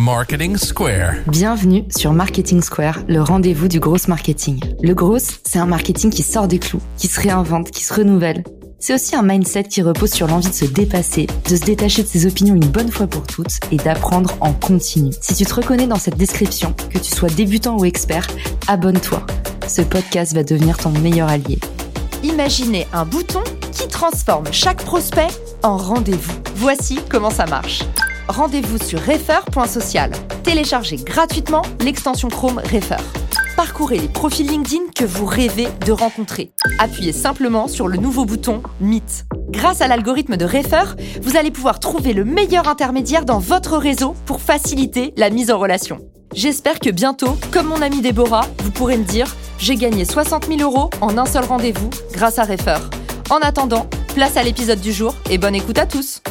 Marketing Square. Bienvenue sur Marketing Square, le rendez-vous du gros marketing. Le gros, c'est un marketing qui sort des clous, qui se réinvente, qui se renouvelle. C'est aussi un mindset qui repose sur l'envie de se dépasser, de se détacher de ses opinions une bonne fois pour toutes et d'apprendre en continu. Si tu te reconnais dans cette description, que tu sois débutant ou expert, abonne-toi. Ce podcast va devenir ton meilleur allié. Imaginez un bouton qui transforme chaque prospect en rendez-vous. Voici comment ça marche. Rendez-vous sur refer.social. Téléchargez gratuitement l'extension Chrome Refer. Parcourez les profils LinkedIn que vous rêvez de rencontrer. Appuyez simplement sur le nouveau bouton Meet. Grâce à l'algorithme de Refer, vous allez pouvoir trouver le meilleur intermédiaire dans votre réseau pour faciliter la mise en relation. J'espère que bientôt, comme mon ami Déborah, vous pourrez me dire j'ai gagné 60 000 euros en un seul rendez-vous grâce à Refer. En attendant, place à l'épisode du jour et bonne écoute à tous.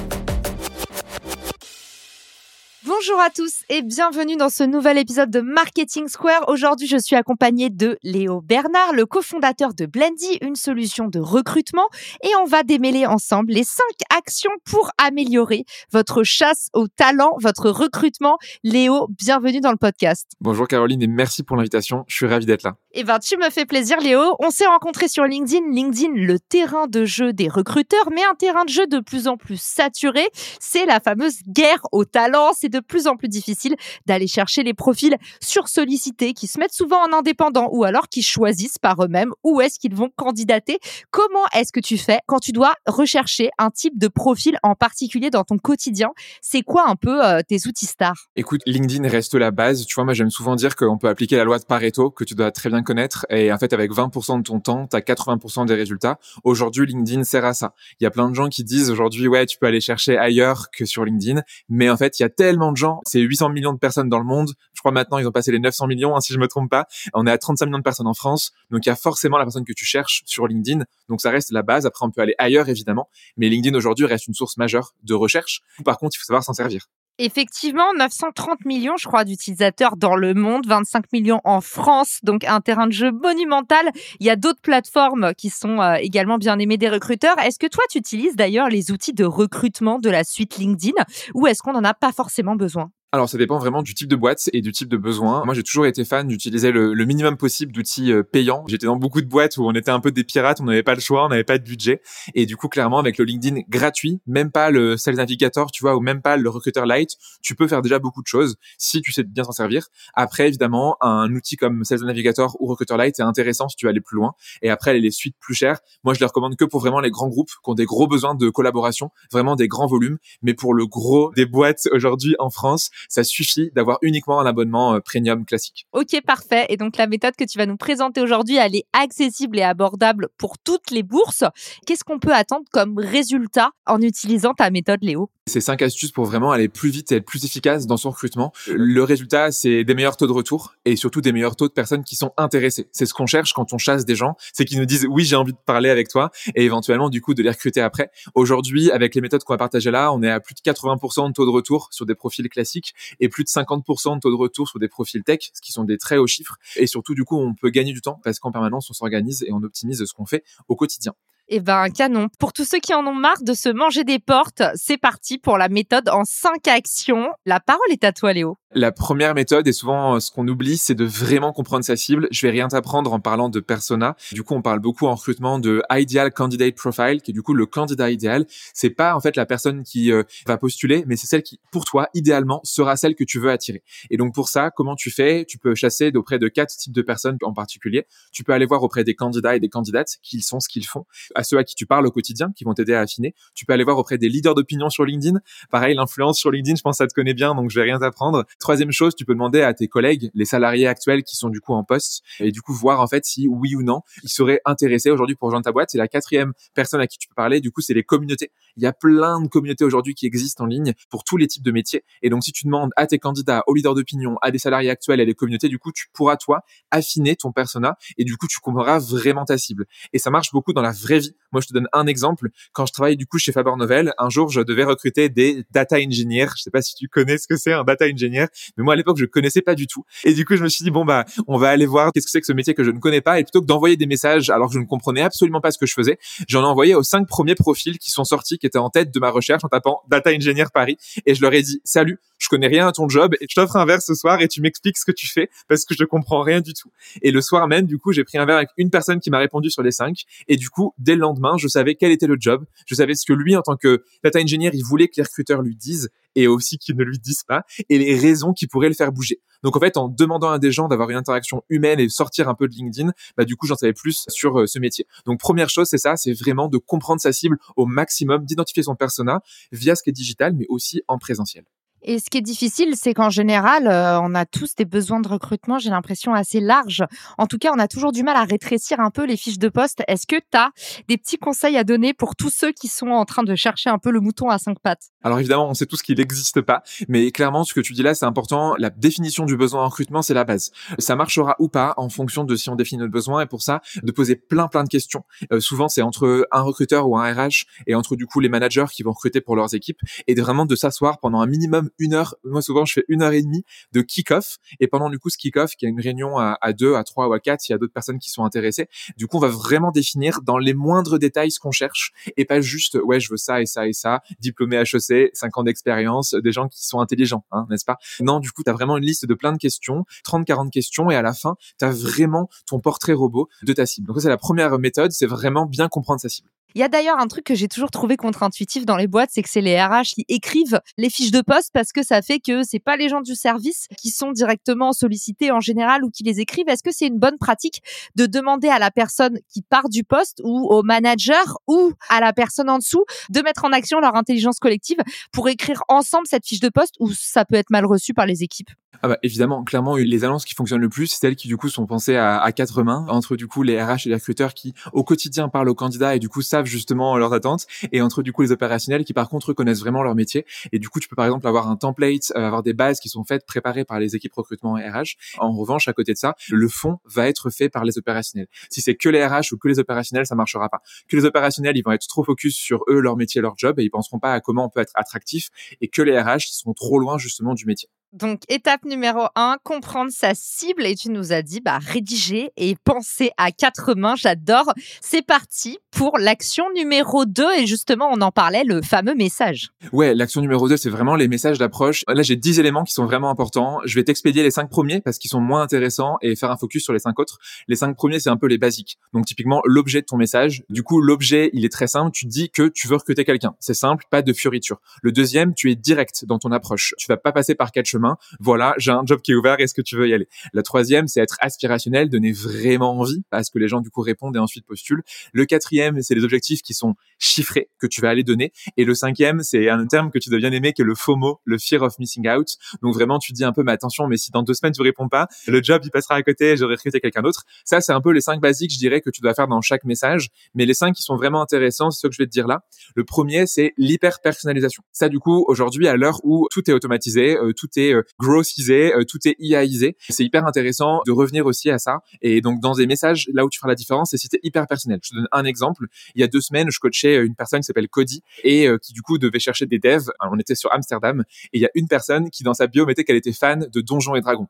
Bonjour à tous et bienvenue dans ce nouvel épisode de Marketing Square. Aujourd'hui, je suis accompagnée de Léo Bernard, le cofondateur de Blendy, une solution de recrutement, et on va démêler ensemble les cinq actions pour améliorer votre chasse au talent, votre recrutement. Léo, bienvenue dans le podcast. Bonjour Caroline et merci pour l'invitation. Je suis ravi d'être là. Eh ben, tu me fais plaisir, Léo. On s'est rencontrés sur LinkedIn. LinkedIn, le terrain de jeu des recruteurs, mais un terrain de jeu de plus en plus saturé. C'est la fameuse guerre au talent. C'est de plus en plus difficile d'aller chercher les profils sursollicités qui se mettent souvent en indépendant ou alors qui choisissent par eux-mêmes où est-ce qu'ils vont candidater. Comment est-ce que tu fais quand tu dois rechercher un type de profil en particulier dans ton quotidien? C'est quoi un peu euh, tes outils stars? Écoute, LinkedIn reste la base. Tu vois, moi j'aime souvent dire qu'on peut appliquer la loi de Pareto, que tu dois très bien connaître. Et en fait, avec 20% de ton temps, tu as 80% des résultats. Aujourd'hui, LinkedIn sert à ça. Il y a plein de gens qui disent aujourd'hui, ouais, tu peux aller chercher ailleurs que sur LinkedIn. Mais en fait, il y a tellement de gens. C'est 800 millions de personnes dans le monde. Je crois maintenant, ils ont passé les 900 millions, hein, si je me trompe pas. On est à 35 millions de personnes en France. Donc, il y a forcément la personne que tu cherches sur LinkedIn. Donc, ça reste la base. Après, on peut aller ailleurs, évidemment. Mais LinkedIn aujourd'hui reste une source majeure de recherche. Par contre, il faut savoir s'en servir. Effectivement, 930 millions, je crois, d'utilisateurs dans le monde, 25 millions en France, donc un terrain de jeu monumental. Il y a d'autres plateformes qui sont euh, également bien aimées des recruteurs. Est-ce que toi, tu utilises d'ailleurs les outils de recrutement de la suite LinkedIn ou est-ce qu'on n'en a pas forcément besoin? Alors ça dépend vraiment du type de boîte et du type de besoin. Moi j'ai toujours été fan d'utiliser le, minimum possible d'outils euh, payants. J'étais dans beaucoup de boîtes où on était un peu des pirates, on n'avait pas le choix, on n'avait pas de budget. Et du coup clairement avec le LinkedIn gratuit, même pas le Sales Navigator, tu vois, ou même pas le Recruiter Lite, tu peux faire déjà beaucoup de choses si tu sais bien s'en servir. Après évidemment un outil comme Sales Navigator ou Recruiter Lite est intéressant si tu veux aller plus loin. Et après les suites plus chères, moi je les recommande que pour vraiment les grands groupes qui ont des gros besoins de collaboration, vraiment des grands volumes. Mais pour le gros des boîtes aujourd'hui en France, ça suffit d'avoir uniquement un abonnement euh, premium classique. Ok, parfait. Et donc la méthode que tu vas nous présenter aujourd'hui, elle est accessible et abordable pour toutes les bourses. Qu'est-ce qu'on peut attendre comme résultat en utilisant ta méthode, Léo? C'est cinq astuces pour vraiment aller plus vite et être plus efficace dans son recrutement. Le résultat, c'est des meilleurs taux de retour et surtout des meilleurs taux de personnes qui sont intéressées. C'est ce qu'on cherche quand on chasse des gens, c'est qu'ils nous disent oui, j'ai envie de parler avec toi et éventuellement du coup de les recruter après. Aujourd'hui, avec les méthodes qu'on va partager là, on est à plus de 80% de taux de retour sur des profils classiques et plus de 50% de taux de retour sur des profils tech, ce qui sont des très hauts chiffres. Et surtout, du coup, on peut gagner du temps parce qu'en permanence, on s'organise et on optimise ce qu'on fait au quotidien. Eh ben, canon. Pour tous ceux qui en ont marre de se manger des portes, c'est parti pour la méthode en cinq actions. La parole est à toi, Léo. La première méthode, et souvent euh, ce qu'on oublie, c'est de vraiment comprendre sa cible. Je vais rien t'apprendre en parlant de persona. Du coup, on parle beaucoup en recrutement de ideal candidate profile, qui est du coup le candidat idéal. C'est pas en fait la personne qui euh, va postuler, mais c'est celle qui, pour toi, idéalement, sera celle que tu veux attirer. Et donc pour ça, comment tu fais? Tu peux chasser auprès de quatre types de personnes en particulier. Tu peux aller voir auprès des candidats et des candidates qui sont, ce qu'ils font, à ceux à qui tu parles au quotidien, qui vont t'aider à affiner. Tu peux aller voir auprès des leaders d'opinion sur LinkedIn. Pareil, l'influence sur LinkedIn, je pense que ça te connaît bien, donc je vais rien t'apprendre. Troisième chose, tu peux demander à tes collègues, les salariés actuels qui sont du coup en poste, et du coup voir en fait si oui ou non ils seraient intéressés aujourd'hui pour rejoindre ta boîte. C'est la quatrième personne à qui tu peux parler. Du coup, c'est les communautés. Il y a plein de communautés aujourd'hui qui existent en ligne pour tous les types de métiers. Et donc, si tu demandes à tes candidats, aux leaders d'opinion, à des salariés actuels, à des communautés, du coup, tu pourras toi affiner ton persona et du coup, tu comprendras vraiment ta cible. Et ça marche beaucoup dans la vraie vie. is Moi, je te donne un exemple. Quand je travaillais du coup chez Faber Novel, un jour, je devais recruter des data engineers. Je sais pas si tu connais ce que c'est un data engineer, mais moi à l'époque, je connaissais pas du tout. Et du coup, je me suis dit bon bah, on va aller voir qu'est-ce que c'est que ce métier que je ne connais pas. Et plutôt que d'envoyer des messages alors que je ne comprenais absolument pas ce que je faisais, j'en ai envoyé aux cinq premiers profils qui sont sortis, qui étaient en tête de ma recherche en tapant data engineer Paris. Et je leur ai dit salut, je connais rien à ton job et je t'offre un verre ce soir et tu m'expliques ce que tu fais parce que je comprends rien du tout. Et le soir même, du coup, j'ai pris un verre avec une personne qui m'a répondu sur les cinq. Et du coup, dès le je savais quel était le job. Je savais ce que lui, en tant que data engineer, il voulait que les recruteurs lui disent et aussi qu'ils ne lui disent pas et les raisons qui pourraient le faire bouger. Donc en fait, en demandant à des gens d'avoir une interaction humaine et sortir un peu de LinkedIn, bah du coup, j'en savais plus sur euh, ce métier. Donc première chose, c'est ça, c'est vraiment de comprendre sa cible au maximum, d'identifier son persona via ce qui est digital, mais aussi en présentiel. Et ce qui est difficile, c'est qu'en général, euh, on a tous des besoins de recrutement, j'ai l'impression, assez larges. En tout cas, on a toujours du mal à rétrécir un peu les fiches de poste. Est-ce que tu as des petits conseils à donner pour tous ceux qui sont en train de chercher un peu le mouton à cinq pattes? Alors évidemment, on sait tous qu'il n'existe pas, mais clairement, ce que tu dis là, c'est important. La définition du besoin en recrutement, c'est la base. Ça marchera ou pas en fonction de si on définit notre besoin, et pour ça, de poser plein plein de questions. Euh, souvent, c'est entre un recruteur ou un RH et entre du coup les managers qui vont recruter pour leurs équipes, et de vraiment de s'asseoir pendant un minimum une heure. Moi, souvent, je fais une heure et demie de kick-off. Et pendant du coup ce kick-off, qui est une réunion à, deux, à trois ou à quatre, s'il y a d'autres personnes qui sont intéressées, du coup, on va vraiment définir dans les moindres détails ce qu'on cherche et pas juste, ouais, je veux ça et ça et ça, diplômé HEC, cinq ans d'expérience, des gens qui sont intelligents, hein, n'est-ce pas? Non, du coup, tu as vraiment une liste de plein de questions, 30, 40 questions, et à la fin, tu as vraiment ton portrait robot de ta cible. Donc c'est la première méthode, c'est vraiment bien comprendre sa cible. Il y a d'ailleurs un truc que j'ai toujours trouvé contre-intuitif dans les boîtes, c'est que c'est les RH qui écrivent les fiches de poste parce que ça fait que c'est pas les gens du service qui sont directement sollicités en général ou qui les écrivent. Est-ce que c'est une bonne pratique de demander à la personne qui part du poste ou au manager ou à la personne en dessous de mettre en action leur intelligence collective pour écrire ensemble cette fiche de poste ou ça peut être mal reçu par les équipes? Ah bah évidemment, clairement, les annonces qui fonctionnent le plus, c'est celles qui du coup sont pensées à, quatre mains entre du coup les RH et les recruteurs qui au quotidien parlent aux candidats et du coup savent justement leurs attentes et entre du coup les opérationnels qui par contre connaissent vraiment leur métier et du coup tu peux par exemple avoir un template, euh, avoir des bases qui sont faites préparées par les équipes recrutement et RH. En revanche, à côté de ça, le fond va être fait par les opérationnels. Si c'est que les RH ou que les opérationnels, ça marchera pas. Que les opérationnels, ils vont être trop focus sur eux, leur métier, leur job et ils penseront pas à comment on peut être attractif et que les RH, ils seront trop loin justement du métier. Donc, étape numéro un, comprendre sa cible. Et tu nous as dit, bah, rédiger et penser à quatre mains. J'adore. C'est parti pour l'action numéro 2. Et justement, on en parlait, le fameux message. Ouais, l'action numéro 2, c'est vraiment les messages d'approche. Là, j'ai 10 éléments qui sont vraiment importants. Je vais t'expédier les cinq premiers parce qu'ils sont moins intéressants et faire un focus sur les cinq autres. Les cinq premiers, c'est un peu les basiques. Donc, typiquement, l'objet de ton message. Du coup, l'objet, il est très simple. Tu dis que tu veux recruter quelqu'un. C'est simple, pas de fioriture. Le deuxième, tu es direct dans ton approche. Tu vas pas passer par quatre chemins. Voilà, j'ai un job qui est ouvert. Est-ce que tu veux y aller? La troisième, c'est être aspirationnel, donner vraiment envie à ce que les gens, du coup, répondent et ensuite postulent. Le quatrième, c'est les objectifs qui sont chiffrés que tu vas aller donner. Et le cinquième, c'est un terme que tu dois bien aimer, qui est le FOMO, le Fear of Missing Out. Donc vraiment, tu dis un peu, mais attention, mais si dans deux semaines tu réponds pas, le job il passera à côté, j'aurais recruté quelqu'un d'autre. Ça, c'est un peu les cinq basiques, je dirais, que tu dois faire dans chaque message. Mais les cinq qui sont vraiment intéressants, c'est ce que je vais te dire là. Le premier, c'est l'hyper personnalisation. Ça, du coup, aujourd'hui, à l'heure où tout est automatisé, euh, tout est euh, growthisé, euh, tout est IAisé, c'est hyper intéressant de revenir aussi à ça. Et donc, dans des messages, là où tu feras la différence, c'est si t'es hyper personnel. Je te donne un exemple. Il y a deux semaines, je coachais une personne qui s'appelle Cody et qui du coup devait chercher des devs. on était sur Amsterdam et il y a une personne qui dans sa bio mettait qu'elle était fan de Donjons et Dragons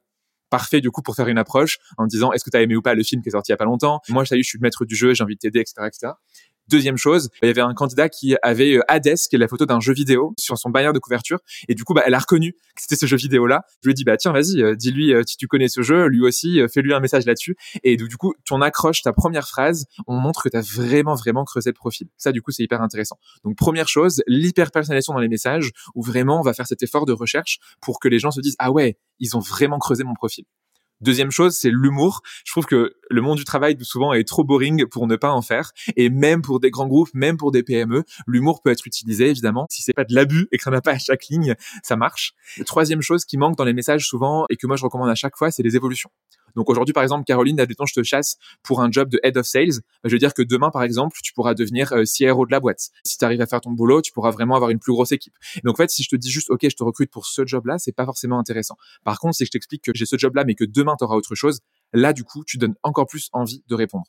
parfait du coup pour faire une approche en disant est-ce que tu as aimé ou pas le film qui est sorti il y a pas longtemps? Moi je suis le maître du jeu j'ai envie de t'aider etc Deuxième chose, il y avait un candidat qui avait euh, Hades, qui est la photo d'un jeu vidéo, sur son bannière de couverture. Et du coup, bah, elle a reconnu que c'était ce jeu vidéo-là. Je lui ai dit, bah tiens, vas-y, euh, dis-lui euh, si tu connais ce jeu, lui aussi, fais-lui un message là-dessus. Et du coup, ton accroche, ta première phrase, on montre que tu as vraiment, vraiment creusé le profil. Ça, du coup, c'est hyper intéressant. Donc, première chose, l'hyper-personnalisation dans les messages, où vraiment on va faire cet effort de recherche pour que les gens se disent, ah ouais, ils ont vraiment creusé mon profil. Deuxième chose, c'est l'humour. Je trouve que le monde du travail souvent est trop boring pour ne pas en faire. Et même pour des grands groupes, même pour des PME, l'humour peut être utilisé évidemment. Si c'est pas de l'abus et que ça n'a pas à chaque ligne, ça marche. troisième chose qui manque dans les messages souvent et que moi je recommande à chaque fois, c'est les évolutions. Donc aujourd'hui, par exemple, Caroline, admettons, je te chasse pour un job de head of sales. Bah, je veux dire que demain, par exemple, tu pourras devenir euh, CRO de la boîte. Si tu arrives à faire ton boulot, tu pourras vraiment avoir une plus grosse équipe. donc en fait, si je te dis juste, OK, je te recrute pour ce job-là, c'est pas forcément intéressant. Par contre, si je t'explique que j'ai ce job-là, mais que demain, tu auras autre chose, là, du coup, tu donnes encore plus envie de répondre.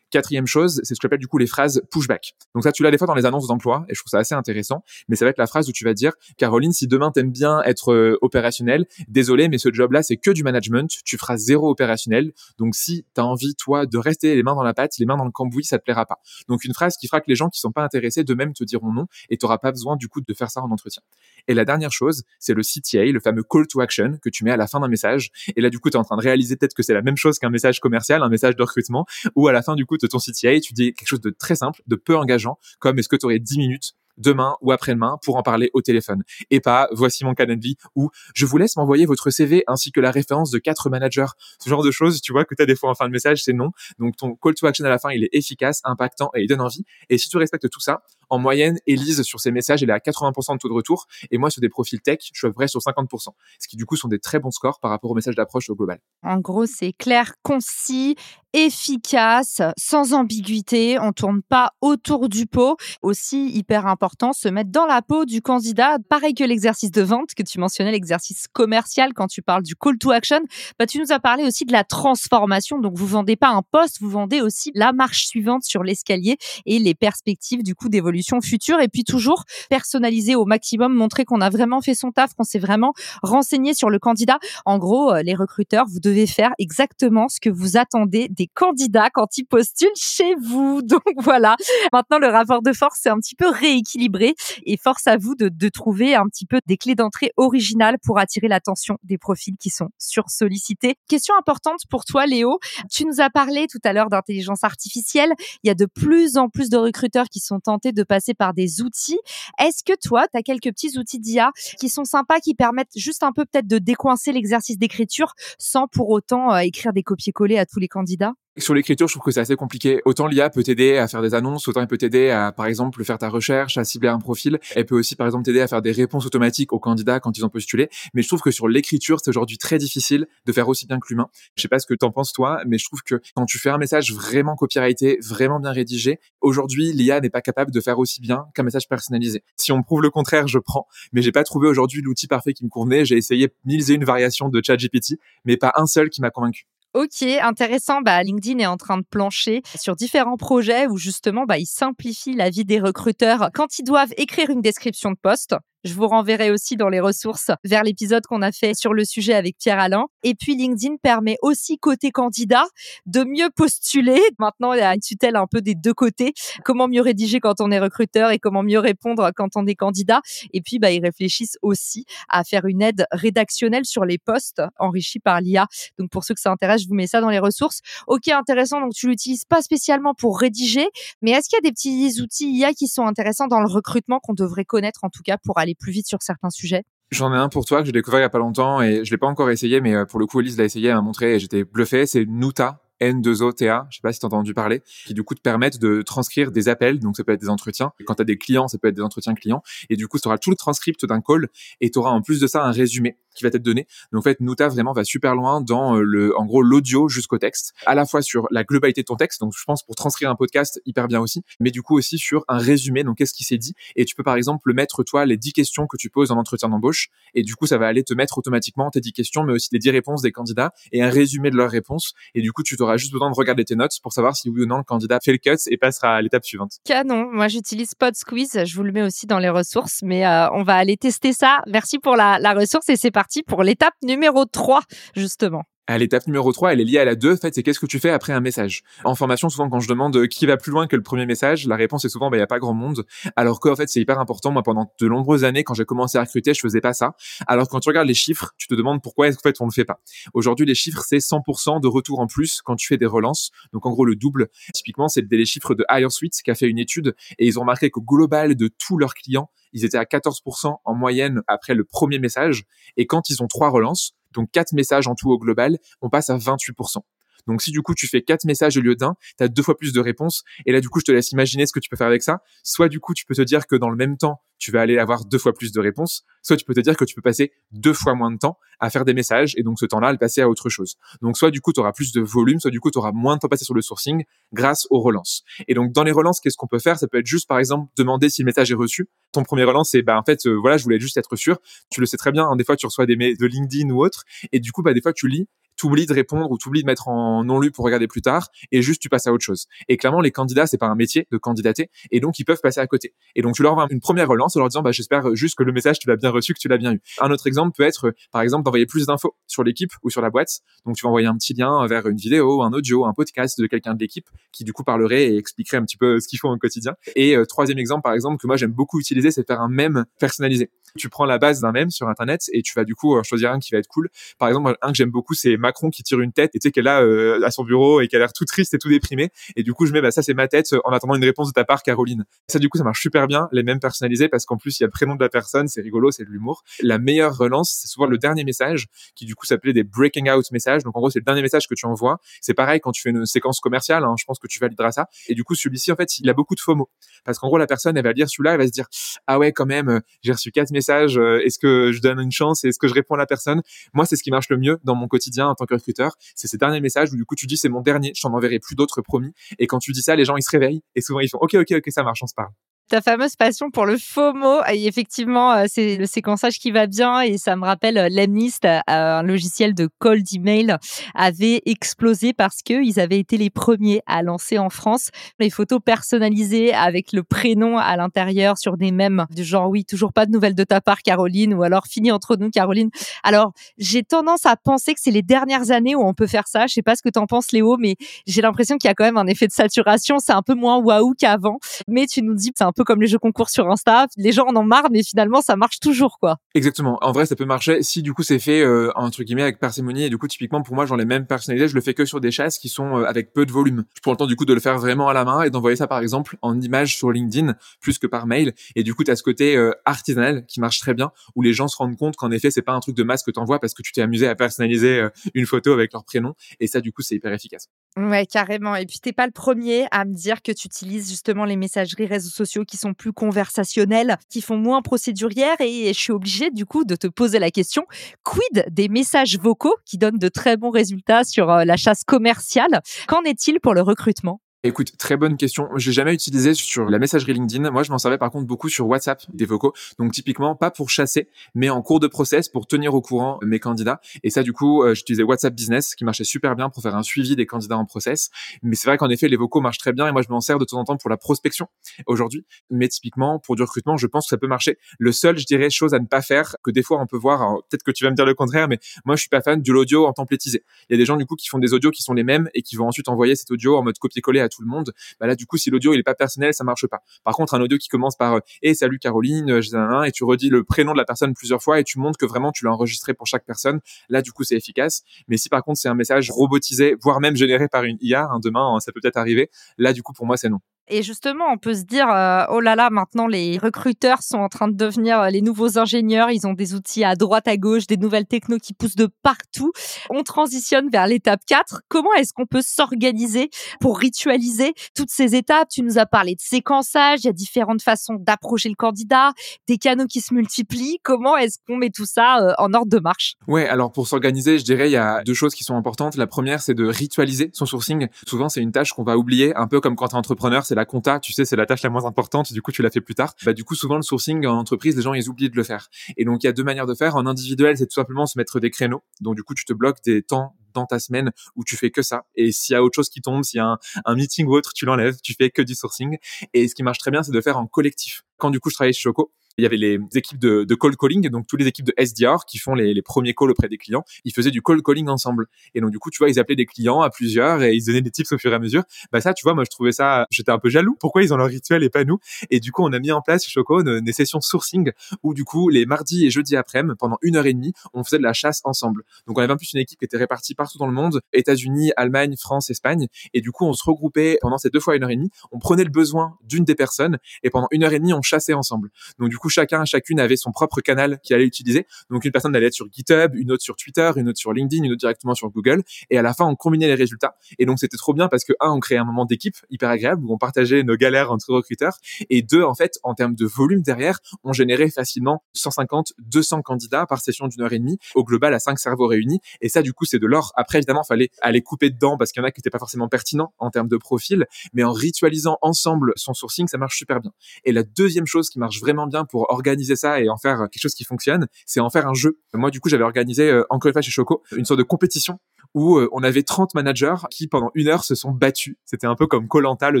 Quatrième chose, c'est ce que j'appelle du coup les phrases pushback. Donc ça, tu l'as des fois dans les annonces d'emploi et je trouve ça assez intéressant. Mais ça va être la phrase où tu vas dire, Caroline, si demain t'aimes bien être euh, opérationnel, désolé, mais ce job-là, c'est que du management. Tu feras zéro opérationnel. Donc si t'as envie, toi, de rester les mains dans la pâte, les mains dans le cambouis, ça te plaira pas. Donc une phrase qui fera que les gens qui sont pas intéressés de même te diront non et t'auras pas besoin du coup de faire ça en entretien. Et la dernière chose, c'est le CTA, le fameux call to action que tu mets à la fin d'un message. Et là, du coup, tu es en train de réaliser peut-être que c'est la même chose qu'un message commercial, un message de recrutement, ou à la fin du coup de ton CTA, tu dis quelque chose de très simple, de peu engageant, comme est-ce que tu aurais 10 minutes demain ou après-demain pour en parler au téléphone et pas voici mon Calendly ou je vous laisse m'envoyer votre CV ainsi que la référence de quatre managers. Ce genre de choses, tu vois que tu as des fois en fin de message, c'est non. Donc ton call to action à la fin, il est efficace, impactant et il donne envie. Et si tu respectes tout ça, en moyenne, Elise sur ses messages, elle est à 80% de taux de retour et moi sur des profils tech, je suis près sur 50%. Ce qui du coup sont des très bons scores par rapport au message d'approche au global. En gros, c'est clair, concis, efficace, sans ambiguïté, on tourne pas autour du pot. Aussi hyper important, se mettre dans la peau du candidat. Pareil que l'exercice de vente que tu mentionnais, l'exercice commercial quand tu parles du call to action. Bah, tu nous as parlé aussi de la transformation. Donc vous vendez pas un poste, vous vendez aussi la marche suivante sur l'escalier et les perspectives du coup d'évolution future. Et puis toujours personnaliser au maximum, montrer qu'on a vraiment fait son taf, qu'on s'est vraiment renseigné sur le candidat. En gros, euh, les recruteurs, vous devez faire exactement ce que vous attendez candidats quand ils postulent chez vous. Donc voilà, maintenant le rapport de force est un petit peu rééquilibré et force à vous de, de trouver un petit peu des clés d'entrée originales pour attirer l'attention des profils qui sont sursollicités. Question importante pour toi, Léo. Tu nous as parlé tout à l'heure d'intelligence artificielle. Il y a de plus en plus de recruteurs qui sont tentés de passer par des outils. Est-ce que toi, tu as quelques petits outils d'IA qui sont sympas, qui permettent juste un peu peut-être de décoincer l'exercice d'écriture sans pour autant euh, écrire des copier-coller à tous les candidats? Sur l'écriture, je trouve que c'est assez compliqué. Autant l'IA peut t'aider à faire des annonces, autant elle peut t'aider à, par exemple, faire ta recherche, à cibler un profil. Elle peut aussi, par exemple, t'aider à faire des réponses automatiques aux candidats quand ils ont postulé. Mais je trouve que sur l'écriture, c'est aujourd'hui très difficile de faire aussi bien que l'humain. Je sais pas ce que t'en penses toi, mais je trouve que quand tu fais un message vraiment copyrighté, vraiment bien rédigé, aujourd'hui, l'IA n'est pas capable de faire aussi bien qu'un message personnalisé. Si on me prouve le contraire, je prends. Mais j'ai pas trouvé aujourd'hui l'outil parfait qui me convenait. J'ai essayé mille et une variations de ChatGPT, mais pas un seul qui m'a convaincu. Ok, intéressant. Bah, LinkedIn est en train de plancher sur différents projets où justement, bah, il simplifie la vie des recruteurs quand ils doivent écrire une description de poste. Je vous renverrai aussi dans les ressources vers l'épisode qu'on a fait sur le sujet avec Pierre Alain. Et puis LinkedIn permet aussi côté candidat de mieux postuler. Maintenant, il y a une tutelle un peu des deux côtés. Comment mieux rédiger quand on est recruteur et comment mieux répondre quand on est candidat. Et puis, bah, ils réfléchissent aussi à faire une aide rédactionnelle sur les postes enrichis par l'IA. Donc, pour ceux que ça intéresse, je vous mets ça dans les ressources. Ok, intéressant. Donc, tu l'utilises pas spécialement pour rédiger, mais est-ce qu'il y a des petits outils IA qui sont intéressants dans le recrutement qu'on devrait connaître en tout cas pour aller plus vite sur certains sujets J'en ai un pour toi que j'ai découvert il y a pas longtemps et je l'ai pas encore essayé, mais euh, pour le coup, Elise l'a essayé, elle m'a montré et j'étais bluffé. C'est Nuta. N2OTA, je sais pas si tu as entendu parler, qui du coup te permettent de transcrire des appels, donc ça peut être des entretiens. Quand tu as des clients, ça peut être des entretiens clients. Et du coup, tu auras tout le transcript d'un call et tu auras en plus de ça un résumé qui va être donné. Donc en fait, Nuta vraiment va super loin dans euh, le, en gros, l'audio jusqu'au texte, à la fois sur la globalité de ton texte. Donc je pense pour transcrire un podcast hyper bien aussi, mais du coup aussi sur un résumé. Donc qu'est-ce qui s'est dit Et tu peux par exemple mettre toi les 10 questions que tu poses en entretien d'embauche, et du coup ça va aller te mettre automatiquement tes 10 questions, mais aussi les 10 réponses des candidats et un résumé de leurs réponses. Et du coup tu t'auras juste besoin de regarder tes notes pour savoir si oui ou non le candidat fait le cut et passera à l'étape suivante. Canon. Moi j'utilise Pod Squeeze. Je vous le mets aussi dans les ressources, mais euh, on va aller tester ça. Merci pour la ressource et c'est parti pour l'étape numéro 3, justement. À l'étape numéro 3, elle est liée à la 2, en fait, c'est qu'est-ce que tu fais après un message? En formation, souvent, quand je demande euh, qui va plus loin que le premier message, la réponse est souvent, bah, il n'y a pas grand monde. Alors qu'en fait, c'est hyper important. Moi, pendant de nombreuses années, quand j'ai commencé à recruter, je faisais pas ça. Alors quand tu regardes les chiffres, tu te demandes pourquoi est-ce qu'en fait, on le fait pas. Aujourd'hui, les chiffres, c'est 100% de retour en plus quand tu fais des relances. Donc, en gros, le double. Typiquement, c'est les chiffres de HireSuite qui a fait une étude et ils ont remarqué qu'au global de tous leurs clients, ils étaient à 14% en moyenne après le premier message. Et quand ils ont trois relances, donc quatre messages en tout au global, on passe à 28%. Donc si du coup tu fais quatre messages au lieu d'un, tu as deux fois plus de réponses. Et là du coup je te laisse imaginer ce que tu peux faire avec ça. Soit du coup tu peux te dire que dans le même temps, tu vas aller avoir deux fois plus de réponses. Soit tu peux te dire que tu peux passer deux fois moins de temps à faire des messages et donc ce temps-là le passer à autre chose. Donc soit du coup tu auras plus de volume, soit du coup tu auras moins de temps passé sur le sourcing grâce aux relances. Et donc dans les relances, qu'est-ce qu'on peut faire? Ça peut être juste par exemple demander si le message est reçu. Ton premier relance c'est bah en fait euh, voilà, je voulais juste être sûr. Tu le sais très bien, hein, des fois tu reçois des mails de LinkedIn ou autre et du coup bah des fois tu lis t'oublies de répondre ou t'oublies de mettre en non lu pour regarder plus tard et juste tu passes à autre chose. Et clairement, les candidats, c'est pas un métier de candidater et donc ils peuvent passer à côté. Et donc tu leur envoies une première relance en leur disant, bah, j'espère juste que le message tu l'as bien reçu, que tu l'as bien eu. Un autre exemple peut être, par exemple, d'envoyer plus d'infos sur l'équipe ou sur la boîte. Donc tu vas envoyer un petit lien vers une vidéo, un audio, un podcast de quelqu'un de l'équipe qui du coup parlerait et expliquerait un petit peu ce qu'ils font au quotidien. Et euh, troisième exemple, par exemple, que moi j'aime beaucoup utiliser, c'est faire un mème personnalisé. Tu prends la base d'un mème sur internet et tu vas du coup euh, choisir un qui va être cool. Par exemple, un que j'aime beaucoup, c'est Macron qui tire une tête et tu sais qu'elle a euh, à son bureau et qu'elle a l'air tout triste et tout déprimé. Et du coup, je mets bah ça c'est ma tête en attendant une réponse de ta part, Caroline. Ça du coup, ça marche super bien les mêmes personnalisés parce qu'en plus il y a le prénom de la personne, c'est rigolo, c'est de l'humour. La meilleure relance, c'est souvent le dernier message qui du coup s'appelait des breaking out messages. Donc en gros, c'est le dernier message que tu envoies. C'est pareil quand tu fais une séquence commerciale. Hein, je pense que tu valideras ça. Et du coup, celui-ci en fait, il a beaucoup de FOMO parce qu'en gros, la personne elle va lire celui-là, elle va se dire ah ouais quand même, j'ai reçu quatre messages. Est-ce que je donne une chance Est-ce que je réponds à la personne? Moi, c'est ce qui marche le mieux dans mon quotidien en tant que recruteur. C'est ces derniers messages où du coup tu dis c'est mon dernier, je t'en enverrai plus d'autres promis. Et quand tu dis ça, les gens ils se réveillent et souvent ils font ok ok ok ça marche, on se parle ta fameuse passion pour le FOMO. Et effectivement, euh, c'est le séquençage qui va bien et ça me rappelle euh, l'Amnist, euh, un logiciel de cold email, avait explosé parce qu'ils avaient été les premiers à lancer en France les photos personnalisées avec le prénom à l'intérieur sur des mèmes du genre oui, toujours pas de nouvelles de ta part Caroline ou alors fini entre nous Caroline. Alors, j'ai tendance à penser que c'est les dernières années où on peut faire ça. Je sais pas ce que t'en penses Léo, mais j'ai l'impression qu'il y a quand même un effet de saturation. C'est un peu moins waouh qu'avant. Mais tu nous dis peu comme les jeux concours sur Insta. Les gens en ont marre, mais finalement, ça marche toujours, quoi. Exactement. En vrai, ça peut marcher si du coup c'est fait euh, entre guillemets avec parcimonie. Et du coup, typiquement pour moi, j'en ai même personnalisé. Je le fais que sur des chasses qui sont euh, avec peu de volume. Je prends le temps du coup de le faire vraiment à la main et d'envoyer ça par exemple en image sur LinkedIn plus que par mail. Et du coup, tu ce côté euh, artisanal qui marche très bien, où les gens se rendent compte qu'en effet, c'est pas un truc de masse que t'envoies parce que tu t'es amusé à personnaliser euh, une photo avec leur prénom. Et ça, du coup, c'est hyper efficace. Ouais, carrément. Et puis t'es pas le premier à me dire que tu utilises justement les messageries réseaux sociaux qui sont plus conversationnelles, qui font moins procédurières. Et je suis obligée du coup de te poser la question quid des messages vocaux qui donnent de très bons résultats sur euh, la chasse commerciale? Qu'en est-il pour le recrutement? Écoute, très bonne question. J'ai jamais utilisé sur la messagerie LinkedIn. Moi, je m'en servais par contre beaucoup sur WhatsApp, des vocaux. Donc typiquement, pas pour chasser, mais en cours de process pour tenir au courant mes candidats. Et ça, du coup, euh, j'utilisais WhatsApp Business, qui marchait super bien pour faire un suivi des candidats en process. Mais c'est vrai qu'en effet, les vocaux marchent très bien. Et moi, je m'en sers de temps en temps pour la prospection aujourd'hui. Mais typiquement, pour du recrutement, je pense que ça peut marcher. Le seul, je dirais, chose à ne pas faire, que des fois on peut voir. Peut-être que tu vas me dire le contraire, mais moi, je suis pas fan de l'audio en templétisé. Il y a des gens du coup qui font des audios qui sont les mêmes et qui vont ensuite envoyer cet audio en mode copier-coller à tout le monde bah là du coup si l'audio il est pas personnel ça marche pas. Par contre un audio qui commence par et euh, salut Caroline euh, et tu redis le prénom de la personne plusieurs fois et tu montres que vraiment tu l'as enregistré pour chaque personne là du coup c'est efficace. Mais si par contre c'est un message robotisé voire même généré par une IA hein, demain ça peut peut-être arriver là du coup pour moi c'est non et justement, on peut se dire, euh, oh là là, maintenant les recruteurs sont en train de devenir euh, les nouveaux ingénieurs. Ils ont des outils à droite, à gauche, des nouvelles technos qui poussent de partout. On transitionne vers l'étape 4. Comment est-ce qu'on peut s'organiser pour ritualiser toutes ces étapes? Tu nous as parlé de séquençage, il y a différentes façons d'approcher le candidat, des canaux qui se multiplient. Comment est-ce qu'on met tout ça euh, en ordre de marche? Ouais, alors pour s'organiser, je dirais, il y a deux choses qui sont importantes. La première, c'est de ritualiser son sourcing. Souvent, c'est une tâche qu'on va oublier, un peu comme quand tu entrepreneur c'est la compta, tu sais, c'est la tâche la moins importante, du coup, tu la fais plus tard. Bah, du coup, souvent, le sourcing en entreprise, les gens, ils oublient de le faire. Et donc, il y a deux manières de faire. En individuel, c'est tout simplement se mettre des créneaux. Donc, du coup, tu te bloques des temps dans ta semaine où tu fais que ça. Et s'il y a autre chose qui tombe, s'il y a un, meeting ou autre, tu l'enlèves, tu fais que du sourcing. Et ce qui marche très bien, c'est de faire en collectif. Quand du coup, je travaillais chez Choco, il y avait les équipes de, de cold calling, donc toutes les équipes de SDR qui font les, les, premiers calls auprès des clients. Ils faisaient du cold calling ensemble. Et donc du coup, tu vois, ils appelaient des clients à plusieurs et ils donnaient des tips au fur et à mesure. Bah ça, tu vois, moi je trouvais ça, j'étais un peu jaloux. Pourquoi ils ont leur rituel et pas nous? Et du coup, on a mis en place chez Choco des sessions sourcing où du coup, les mardis et jeudis après-midi, pendant une heure et demie, on faisait de la chasse ensemble. Donc on avait en plus une équipe qui était répartie partout dans le monde, États-Unis, Allemagne, France, Espagne. Et du coup, on se regroupait pendant ces deux fois une heure et demie. On prenait le besoin d'une des personnes et pendant une heure et demie, on chassait ensemble. Donc coup, chacun, chacune avait son propre canal qu'il allait utiliser. Donc une personne allait être sur GitHub, une autre sur Twitter, une autre sur LinkedIn, une autre directement sur Google. Et à la fin, on combinait les résultats. Et donc c'était trop bien parce que un, on créait un moment d'équipe hyper agréable où on partageait nos galères entre recruteurs. Et deux, en fait, en termes de volume derrière, on générait facilement 150, 200 candidats par session d'une heure et demie au global à cinq cerveaux réunis. Et ça, du coup, c'est de l'or. Après, évidemment, fallait aller couper dedans parce qu'il y en a qui n'étaient pas forcément pertinents en termes de profil. Mais en ritualisant ensemble son sourcing, ça marche super bien. Et la deuxième chose qui marche vraiment bien pour organiser ça et en faire quelque chose qui fonctionne, c'est en faire un jeu. Moi, du coup, j'avais organisé, euh, encore une fois chez Choco, une sorte de compétition où euh, on avait 30 managers qui pendant une heure se sont battus. C'était un peu comme Colanta le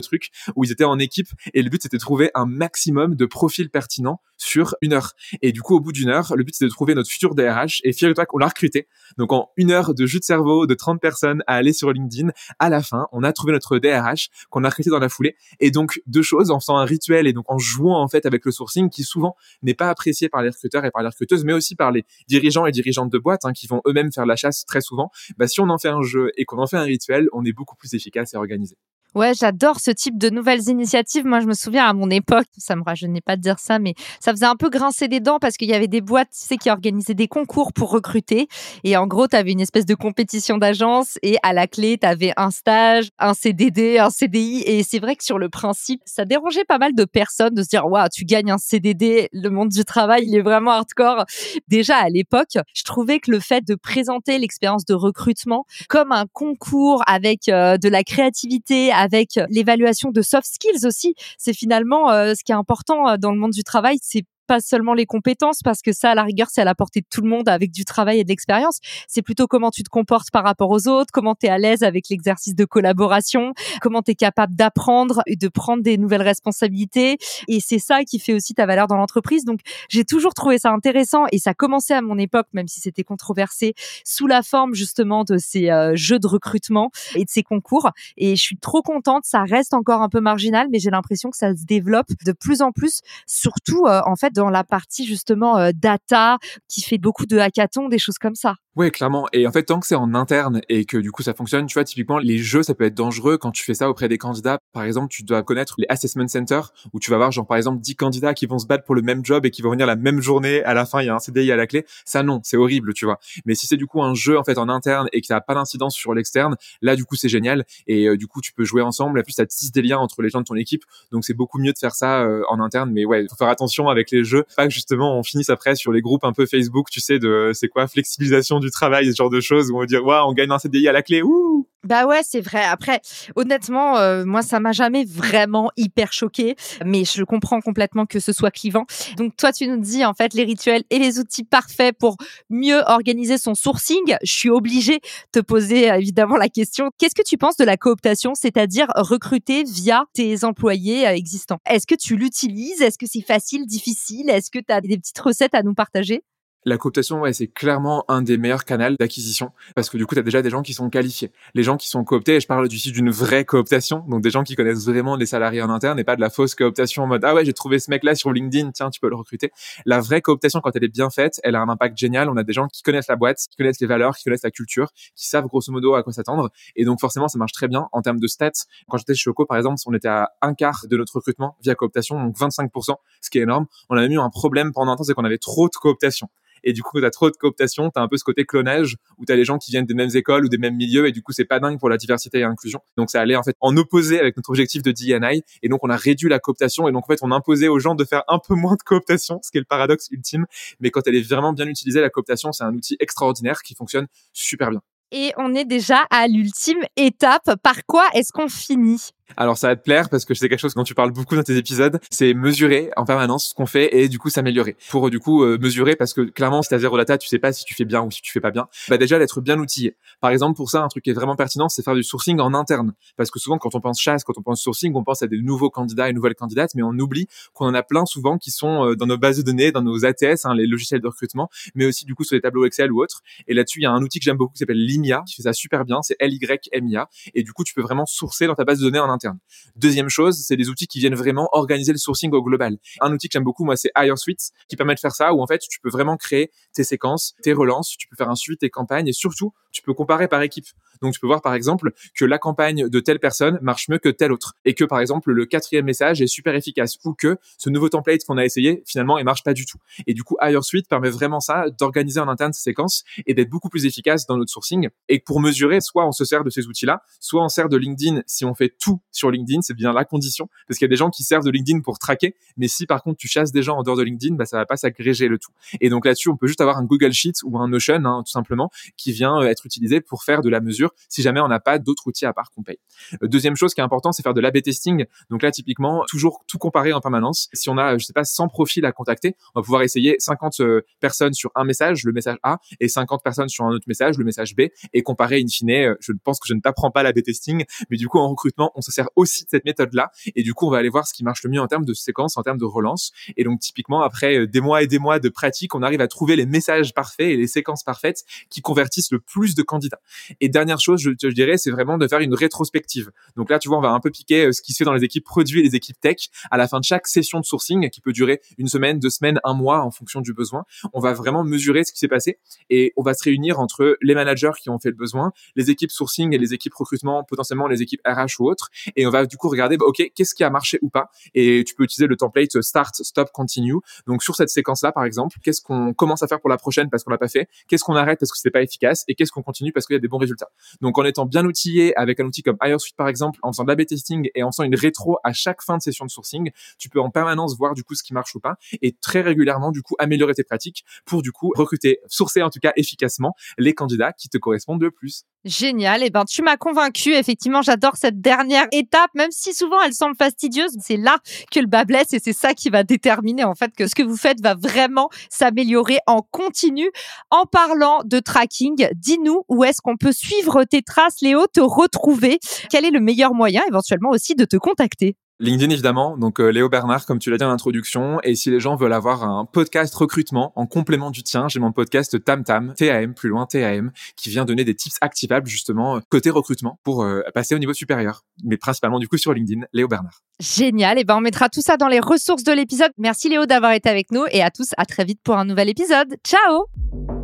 truc où ils étaient en équipe et le but c'était de trouver un maximum de profils pertinents sur une heure. Et du coup au bout d'une heure, le but c'était de trouver notre futur DRH et figure-toi qu'on l'a recruté. Donc en une heure de jus de cerveau de 30 personnes à aller sur LinkedIn, à la fin, on a trouvé notre DRH qu'on a recruté dans la foulée. Et donc deux choses en faisant un rituel et donc en jouant en fait avec le sourcing qui souvent n'est pas apprécié par les recruteurs et par les recruteuses, mais aussi par les dirigeants et dirigeantes de boîtes hein, qui vont eux-mêmes faire la chasse très souvent. Bah, si on en fait un jeu et qu'on en fait un rituel, on est beaucoup plus efficace et organisé. Ouais, j'adore ce type de nouvelles initiatives. Moi, je me souviens à mon époque, ça me rajeunit pas de dire ça, mais ça faisait un peu grincer des dents parce qu'il y avait des boîtes, tu sais, qui organisaient des concours pour recruter. Et en gros, tu avais une espèce de compétition d'agence et à la clé, tu avais un stage, un CDD, un CDI. Et c'est vrai que sur le principe, ça dérangeait pas mal de personnes de se dire, waouh, tu gagnes un CDD, le monde du travail, il est vraiment hardcore. Déjà à l'époque, je trouvais que le fait de présenter l'expérience de recrutement comme un concours avec euh, de la créativité, avec l'évaluation de soft skills aussi. C'est finalement euh, ce qui est important euh, dans le monde du travail, c'est pas seulement les compétences, parce que ça, à la rigueur, c'est à la portée de tout le monde avec du travail et de l'expérience. C'est plutôt comment tu te comportes par rapport aux autres, comment tu es à l'aise avec l'exercice de collaboration, comment tu es capable d'apprendre et de prendre des nouvelles responsabilités. Et c'est ça qui fait aussi ta valeur dans l'entreprise. Donc, j'ai toujours trouvé ça intéressant et ça commençait à mon époque, même si c'était controversé, sous la forme justement de ces euh, jeux de recrutement et de ces concours. Et je suis trop contente. Ça reste encore un peu marginal, mais j'ai l'impression que ça se développe de plus en plus, surtout euh, en fait dans la partie justement euh, data qui fait beaucoup de hackathons, des choses comme ça. Ouais, clairement. Et en fait, tant que c'est en interne et que du coup ça fonctionne, tu vois, typiquement, les jeux, ça peut être dangereux quand tu fais ça auprès des candidats. Par exemple, tu dois connaître les assessment centers où tu vas voir, genre, par exemple, 10 candidats qui vont se battre pour le même job et qui vont venir la même journée. À la fin, il y a un CDI à la clé. Ça, non, c'est horrible, tu vois. Mais si c'est du coup un jeu, en fait, en interne et que ça n'a pas d'incidence sur l'externe, là, du coup, c'est génial. Et euh, du coup, tu peux jouer ensemble. Et plus, ça tisse des liens entre les gens de ton équipe. Donc, c'est beaucoup mieux de faire ça euh, en interne. Mais ouais, faut faire attention avec les jeux. Pas que justement, on finisse après sur les groupes un peu Facebook, tu sais, de, c'est quoi, flexibilisation du travail, ce genre de choses où on va dire, waouh, on gagne un CDI à la clé, ouh! Bah ouais, c'est vrai. Après, honnêtement, euh, moi, ça m'a jamais vraiment hyper choqué, mais je comprends complètement que ce soit clivant. Donc, toi, tu nous dis en fait les rituels et les outils parfaits pour mieux organiser son sourcing. Je suis obligée de te poser euh, évidemment la question. Qu'est-ce que tu penses de la cooptation, c'est-à-dire recruter via tes employés euh, existants? Est-ce que tu l'utilises? Est-ce que c'est facile, difficile? Est-ce que tu as des petites recettes à nous partager? La cooptation, ouais, c'est clairement un des meilleurs canaux d'acquisition parce que du coup, tu as déjà des gens qui sont qualifiés. Les gens qui sont cooptés, et je parle site d'une vraie cooptation, donc des gens qui connaissent vraiment les salariés en interne et pas de la fausse cooptation en mode ah ouais, j'ai trouvé ce mec-là sur LinkedIn, tiens, tu peux le recruter. La vraie cooptation, quand elle est bien faite, elle a un impact génial. On a des gens qui connaissent la boîte, qui connaissent les valeurs, qui connaissent la culture, qui savent grosso modo à quoi s'attendre et donc forcément, ça marche très bien en termes de stats. Quand j'étais chez Choco, par exemple, on était à un quart de notre recrutement via cooptation, donc 25%, ce qui est énorme. On a même eu un problème pendant un temps, c'est qu'on avait trop de cooptation. Et du coup, tu as trop de cooptation, tu as un peu ce côté clonage où tu as les gens qui viennent des mêmes écoles ou des mêmes milieux et du coup, c'est pas dingue pour la diversité et l'inclusion. Donc ça allait en fait en opposé avec notre objectif de D&I et donc on a réduit la cooptation et donc en fait, on imposait aux gens de faire un peu moins de cooptation, ce qui est le paradoxe ultime, mais quand elle est vraiment bien utilisée la cooptation, c'est un outil extraordinaire qui fonctionne super bien. Et on est déjà à l'ultime étape. Par quoi est-ce qu'on finit? Alors ça va te plaire parce que c'est quelque chose dont tu parles beaucoup dans tes épisodes, c'est mesurer en permanence ce qu'on fait et du coup s'améliorer. Pour du coup euh, mesurer parce que clairement si t'as zéro data, tu sais pas si tu fais bien ou si tu fais pas bien. Bah déjà d'être bien outillé. Par exemple pour ça un truc qui est vraiment pertinent, c'est faire du sourcing en interne parce que souvent quand on pense chasse, quand on pense sourcing, on pense à des nouveaux candidats et nouvelles candidates, mais on oublie qu'on en a plein souvent qui sont euh, dans nos bases de données, dans nos ATS, hein, les logiciels de recrutement, mais aussi du coup sur les tableaux Excel ou autres. Et là-dessus il y a un outil que j'aime beaucoup qui s'appelle Limia qui fait ça super bien, c'est L Y M I A et du coup tu peux vraiment sourcer dans ta base de données en interne. Deuxième chose, c'est des outils qui viennent vraiment organiser le sourcing au global. Un outil que j'aime beaucoup, moi, c'est HireSuite, qui permet de faire ça, où en fait, tu peux vraiment créer tes séquences, tes relances, tu peux faire un suivi tes campagnes, et surtout, tu peux comparer par équipe. Donc, tu peux voir, par exemple, que la campagne de telle personne marche mieux que telle autre, et que, par exemple, le quatrième message est super efficace, ou que ce nouveau template qu'on a essayé, finalement, il marche pas du tout. Et du coup, HireSuite permet vraiment ça, d'organiser en interne ces séquences, et d'être beaucoup plus efficace dans notre sourcing. Et pour mesurer, soit on se sert de ces outils-là, soit on sert de LinkedIn si on fait tout sur LinkedIn, c'est bien la condition, parce qu'il y a des gens qui servent de LinkedIn pour traquer, mais si par contre tu chasses des gens en dehors de LinkedIn, bah, ça va pas s'agréger le tout. Et donc là-dessus, on peut juste avoir un Google Sheets ou un Notion, hein, tout simplement, qui vient euh, être utilisé pour faire de la mesure, si jamais on n'a pas d'autres outils à part qu'on paye. Euh, deuxième chose qui est important, c'est faire de l'A/B testing. Donc là, typiquement, toujours tout comparer en permanence. Si on a, je sais pas, 100 profils à contacter, on va pouvoir essayer 50 euh, personnes sur un message, le message A, et 50 personnes sur un autre message, le message B, et comparer in fine. Je pense que je ne t'apprends pas l'A/B testing, mais du coup, en recrutement, on se sert aussi de cette méthode-là, et du coup, on va aller voir ce qui marche le mieux en termes de séquence, en termes de relance. Et donc, typiquement, après des mois et des mois de pratique, on arrive à trouver les messages parfaits et les séquences parfaites qui convertissent le plus de candidats. Et dernière chose, je, je dirais, c'est vraiment de faire une rétrospective. Donc là, tu vois, on va un peu piquer euh, ce qui se fait dans les équipes produits et les équipes tech à la fin de chaque session de sourcing qui peut durer une semaine, deux semaines, un mois en fonction du besoin. On va vraiment mesurer ce qui s'est passé et on va se réunir entre les managers qui ont fait le besoin, les équipes sourcing et les équipes recrutement, potentiellement les équipes RH ou autres. Et on va du coup regarder, bah, OK, qu'est-ce qui a marché ou pas. Et tu peux utiliser le template start, stop, continue. Donc sur cette séquence-là, par exemple, qu'est-ce qu'on commence à faire pour la prochaine parce qu'on l'a pas fait? Qu'est-ce qu'on arrête parce que c'était pas efficace? Et qu'est-ce qu'on continue parce qu'il y a des bons résultats? Donc en étant bien outillé avec un outil comme HireSuite par exemple, en faisant de l'A/B testing et en faisant une rétro à chaque fin de session de sourcing, tu peux en permanence voir du coup ce qui marche ou pas et très régulièrement du coup améliorer tes pratiques pour du coup recruter, sourcer en tout cas efficacement les candidats qui te correspondent le plus. Génial. Et eh ben, tu m'as convaincu. Effectivement, j'adore cette dernière étape, même si souvent elle semble fastidieuse. C'est là que le bas blesse et c'est ça qui va déterminer en fait que ce que vous faites va vraiment s'améliorer en continu. En parlant de tracking, dis-nous où est-ce qu'on peut suivre tes traces, Léo, te retrouver. Quel est le meilleur moyen éventuellement aussi de te contacter? LinkedIn évidemment, donc euh, Léo Bernard comme tu l'as dit en introduction. Et si les gens veulent avoir un podcast recrutement en complément du tien, j'ai mon podcast Tam Tam, TAM plus loin TAM, qui vient donner des tips activables justement côté recrutement pour euh, passer au niveau supérieur, mais principalement du coup sur LinkedIn, Léo Bernard. Génial, et ben on mettra tout ça dans les ressources de l'épisode. Merci Léo d'avoir été avec nous et à tous à très vite pour un nouvel épisode. Ciao.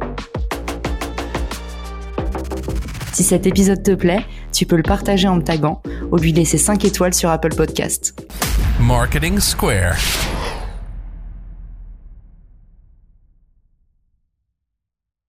Si cet épisode te plaît, tu peux le partager en me taguant ou lui laisser 5 étoiles sur Apple Podcast. Marketing Square.